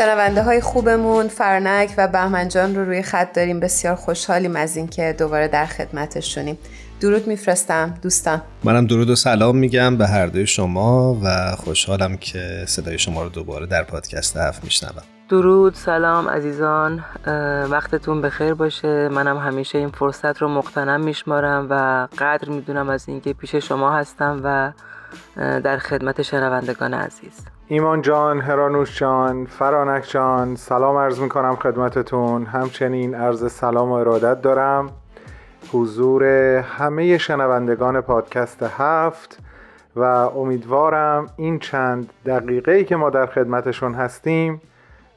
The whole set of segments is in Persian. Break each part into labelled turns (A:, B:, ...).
A: شنونده های خوبمون فرنک و بهمنجان رو روی خط داریم. بسیار خوشحالیم از اینکه دوباره در خدمتشونیم. درود میفرستم دوستان.
B: منم درود و سلام میگم به هر دوی شما و خوشحالم که صدای شما رو دوباره در پادکست هفت میشنوم.
C: درود سلام عزیزان. وقتتون بخیر باشه. منم همیشه این فرصت رو مقتنم میشمارم و قدر می‌دونم از اینکه پیش شما هستم و در خدمت شنوندگان عزیز.
D: ایمان جان، هرانوش جان، فرانک جان سلام عرض می‌کنم خدمتتون. همچنین عرض سلام و ارادت دارم. حضور همه شنوندگان پادکست هفت و امیدوارم این چند دقیقه که ما در خدمتشون هستیم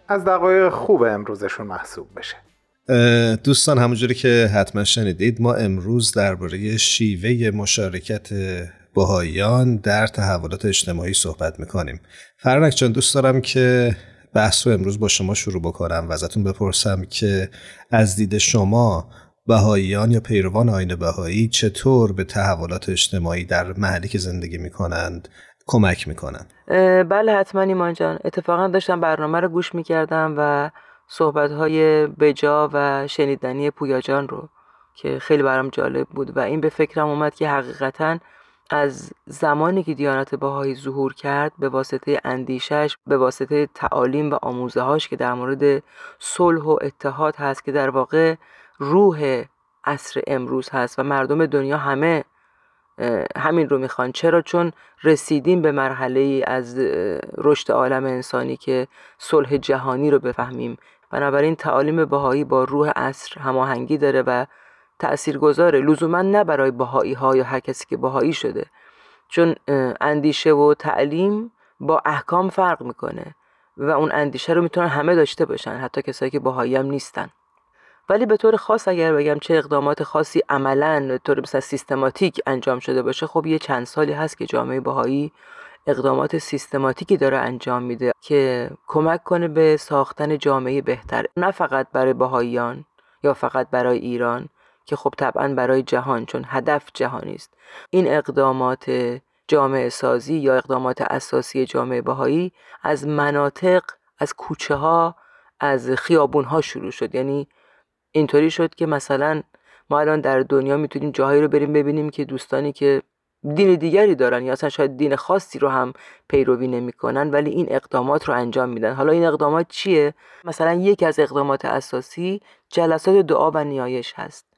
D: از دقایق خوب امروزشون محسوب بشه.
B: دوستان همونجوری که حتما شنیدید ما امروز درباره شیوه مشارکت بهاییان در تحولات اجتماعی صحبت می‌کنیم. فرنک جان دوست دارم که بحث رو امروز با شما شروع بکنم و ازتون بپرسم که از دید شما بهاییان یا پیروان آین بهایی چطور به تحولات اجتماعی در محلی که زندگی می‌کنند کمک می‌کنن
C: بله حتما ایمان جان. اتفاقا داشتم برنامه رو گوش می‌کردم و صحبت های بجا و شنیدنی پویا جان رو که خیلی برام جالب بود و این به فکرم اومد که حقیقتا از زمانی که دیانت باهایی ظهور کرد به واسطه اندیشش به واسطه تعالیم و آموزه هاش که در مورد صلح و اتحاد هست که در واقع روح عصر امروز هست و مردم دنیا همه همین رو می‌خوان. چرا؟ چون رسیدیم به مرحله ای از رشد عالم انسانی که صلح جهانی رو بفهمیم. بنابراین تعالیم بهایی با روح عصر هماهنگی داره و تأثیر گذاره لزوما نه برای بهایی ها یا هر کسی که بهایی شده. چون اندیشه و تعلیم با احکام فرق می‌کنه و اون اندیشه رو می‌تونن همه داشته باشن حتی کسایی که بهایی هم نیستن. ولی به طور خاص اگر بگم چه اقدامات خاصی عملا طور مثلا سیستماتیک انجام شده باشه خب یه چند سالی هست که جامعه بهایی اقدامات سیستماتیکی داره انجام میده که کمک کنه به ساختن جامعه بهتر. نه فقط برای بهاییان یا فقط برای ایران. که خب طبعا برای جهان چون هدف جهانی است. این اقدامات جامعه سازی یا اقدامات اساسی جامعه بهایی از مناطق از کوچه ها از خیابون ها شروع شد. یعنی اینطوری شد که مثلا ما الان در دنیا می‌تونیم جاهایی رو بریم ببینیم که دوستانی که دین دیگری دارن یا اصلا شاید دین خاصی رو هم پیروی نمی‌کنن ولی این اقدامات رو انجام میدن. حالا این اقدامات چیه؟ مثلا یکی از اقدامات اساسی جلسات دعا و نیایش هست.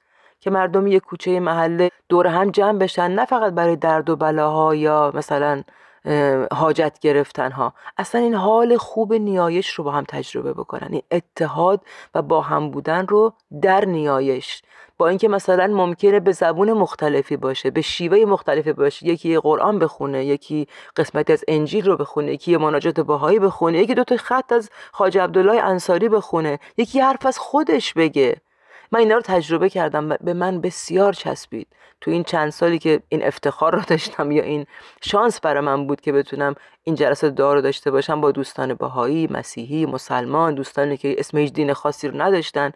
C: که مردم یک کوچه محله دور هم جمع بشن نه فقط برای درد و بلاها یا مثلا حاجت گرفتن ها اصلا این حال خوب نیایش رو با هم تجربه بکنن. این اتحاد و با هم بودن رو در نیایش. با اینکه مثلا ممکنه به زبون مختلفی باشه به شیوه مختلفی باشه. یکی قرآن بخونه یکی قسمتی از انجیل رو بخونه یکی مناجات باهایی بخونه یکی دو تا خط از خواجه عبدالله انصاری بخونه یکی حرف از خودش بگه. من اینا رو تجربه کردم و به من بسیار چسبید. تو این چند سالی که این افتخار رو داشتم یا این شانس برای من بود که بتونم این جلسه دعا رو داشته باشم با دوستان بهایی، مسیحی، مسلمان، دوستانی که اسم هیچ دین خاصی رو نداشتن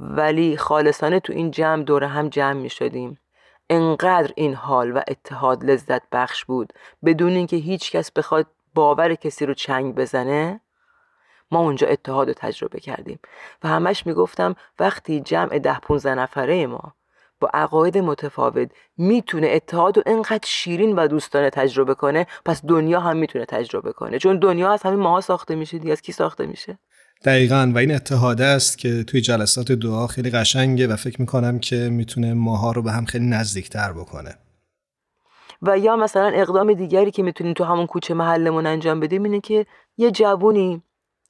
C: ولی خالصانه تو این جمع دور هم جمع می شدیم. انقدر این حال و اتحاد لذت بخش بود. بدون اینکه هیچ کس بخواد باور کسی رو چنگ بزنه ما اونجا اتحاد رو تجربه کردیم و همش می‌گفتم وقتی جمع ده 15 نفره ما با عقاید متفاوت می‌تونه اتحاد و انقدر شیرین و دوستانه تجربه کنه پس دنیا هم می‌تونه تجربه کنه. چون دنیا از همین ماها ساخته میشه دیگه. از کی ساخته میشه؟
B: دقیقا. و این اتحاده است که توی جلسات دعا خیلی قشنگه و فکر می‌کنم که می‌تونه ماها رو به هم خیلی نزدیکتر بکنه.
C: و یا مثلا اقدام دیگری که می‌تونیم تو همون کوچه محلمون انجام بدیم اینه که یه جوونی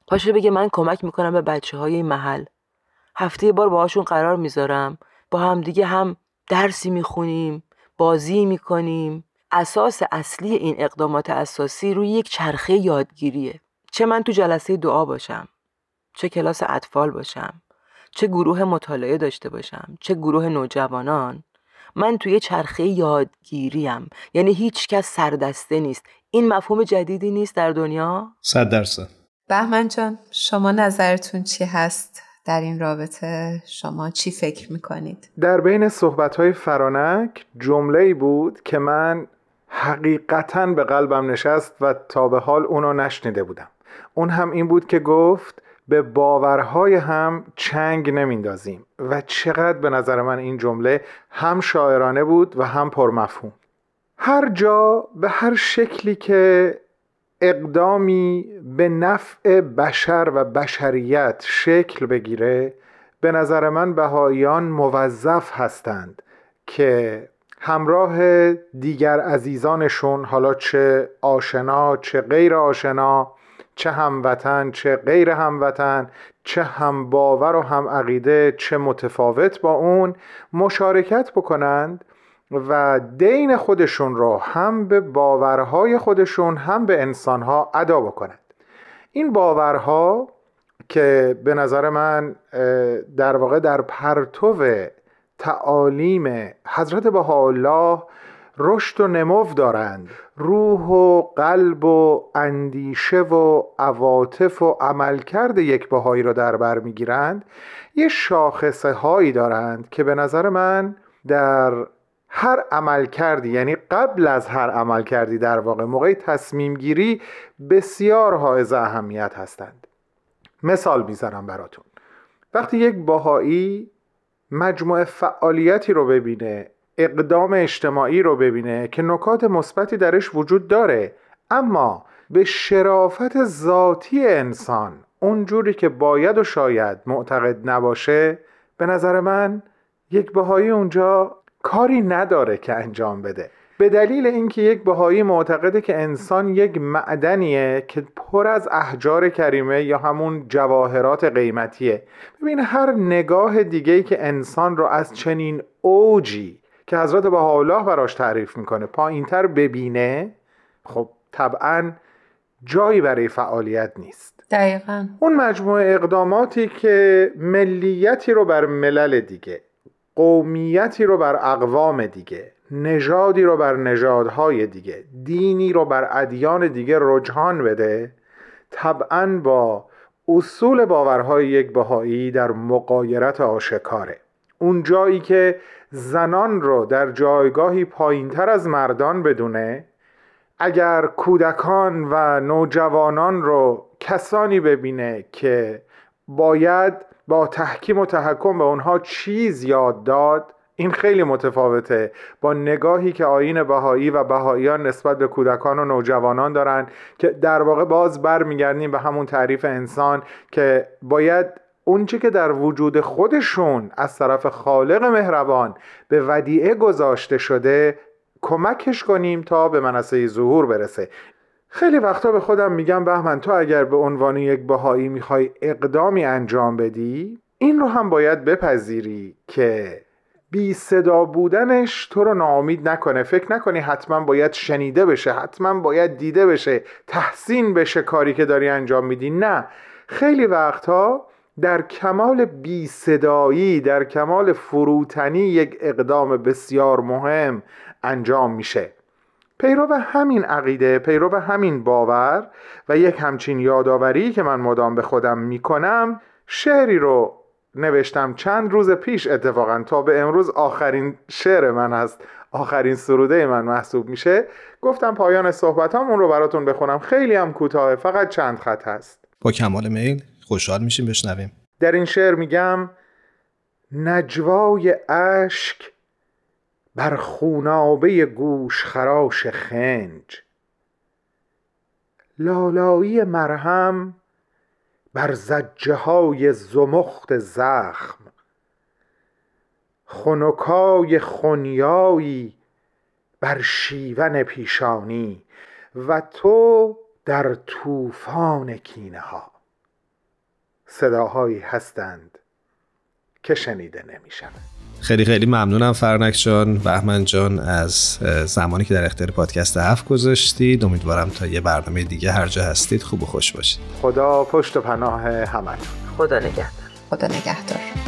C: پاشه بگه من کمک می‌کنم به بچه های این محل. هفته بار باهاشون قرار می‌ذارم. با هم دیگه هم درسی می‌خونیم بازی می‌کنیم. اساس اصلی این اقدامات اساسی روی یک چرخه یادگیریه. چه من تو جلسه دعا باشم چه کلاس اطفال باشم چه گروه مطالعه داشته باشم چه گروه نوجوانان. من توی چرخه یادگیریم. یعنی هیچ کس سردسته نیست. این مفهوم جدیدی نیست در دنیا؟
B: صد درصد.
A: بهمن جان شما نظرتون چی هست در این رابطه؟ شما چی فکر می‌کنید؟
D: در بین صحبت فرانک جمله بود که من حقیقتا به قلبم نشست و تا به حال اونو نشنیده بودم. اون هم این بود که گفت به باورهای هم چنگ نمیندازیم و چقدر به نظر من این جمله هم شاعرانه بود و هم پرمفهوم. هر جا به هر شکلی که اقدامی به نفع بشر و بشریت شکل بگیره به نظر من بهاییان موظف هستند که همراه دیگر عزیزانشون حالا چه آشنا چه غیر آشنا چه هموطن چه غیر هموطن چه هم باور و هم عقیده چه متفاوت با اون مشارکت بکنند و دین خودشون رو هم به باورهای خودشون هم به انسانها ادا بکنند. این باورها که به نظر من در واقع در پرتو تعالیم حضرت بهاءالله رشد و نمو دارند. روح و قلب و اندیشه و عواطف و عملکرد یک بهایی را در بر می‌گیرند. یه شاخصه هایی دارند که به نظر من در هر عمل کردی یعنی قبل از هر عمل کردی در واقع موقع تصمیم گیری بسیار حائز اهمیت هستند. مثال می‌زنم براتون. وقتی یک باهایی مجموعه فعالیتی رو ببینه اقدام اجتماعی رو ببینه که نکات مثبتی درش وجود داره اما به شرافت ذاتی انسان اونجوری که باید و شاید معتقد نباشه به نظر من یک بهایی اونجا کاری نداره که انجام بده. به دلیل اینکه یک بهایی معتقده که انسان یک معدنیه که پر از احجار کریمه یا همون جواهرات قیمتیه. ببین هر نگاه دیگه که انسان رو از چنین اوجی که حضرت بهاءالله براش تعریف می‌کنه پایینتر ببینه خب طبعا جایی برای فعالیت نیست.
A: دقیقا.
D: اون مجموعه اقداماتی که ملیتی رو بر ملل دیگه. قومیتی رو بر اقوام دیگه نژادی رو بر نژادهای دیگه دینی رو بر ادیان دیگه رجحان بده طبعا با اصول باورهای یک بهایی در مقایرت آشکاره. اون جایی که زنان رو در جایگاهی پایینتر از مردان بدونه اگر کودکان و نوجوانان رو کسانی ببینه که باید با تحکیم و تحکم به اونها چیز یاد داد. این خیلی متفاوته. با نگاهی که آین بهایی و بهاییان نسبت به کودکان و نوجوانان دارن که در واقع باز برمیگردیم به همون تعریف انسان که باید اونچه که در وجود خودشون از طرف خالق مهربان به ودیعه گذاشته شده کمکش کنیم تا به منصه ظهور برسه. خیلی وقتا به خودم میگم بهمن تو اگر به عنوان یک بهایی می‌خوای اقدامی انجام بدی این رو هم باید بپذیری که بی صدا بودنش تو رو ناامید نکنه. فکر نکنی حتما باید شنیده بشه حتما باید دیده بشه تحسین بشه کاری که داری انجام میدی. نه خیلی وقتها در کمال بی صدایی در کمال فروتنی یک اقدام بسیار مهم انجام میشه. پیرو همین عقیده پیرو همین باور و یک همچین یادآوری که من مدام به خودم می‌کنم شعری رو نوشتم چند روز پیش اتفاقا تا به امروز آخرین شعر من هست آخرین سروده من محسوب میشه. گفتم پایان صحبتام اون رو براتون بخونم خیلی هم کوتاه فقط چند خط هست.
B: با کمال میل خوشحال میشیم بشنویم.
D: در این شعر میگم نجوای اشک بر خونابه گوش خراش خنج. لالایی مرهم بر زجه های زمخت زخم. خنکای خونیایی بر شیون پیشانی و تو در طوفان کینه ها صداهایی هستند که شنیده نمیشن
B: خیلی خیلی ممنونم فرنک جان بهمن جان از زمانی که در اختیار پادکست هفت گذاشتید. امیدوارم تا یه برنامه دیگه هر جا هستید خوب و خوش باشید.
D: خدا پشت و پناه همتون.
C: خدا نگهدار.
A: خدا نگهدار.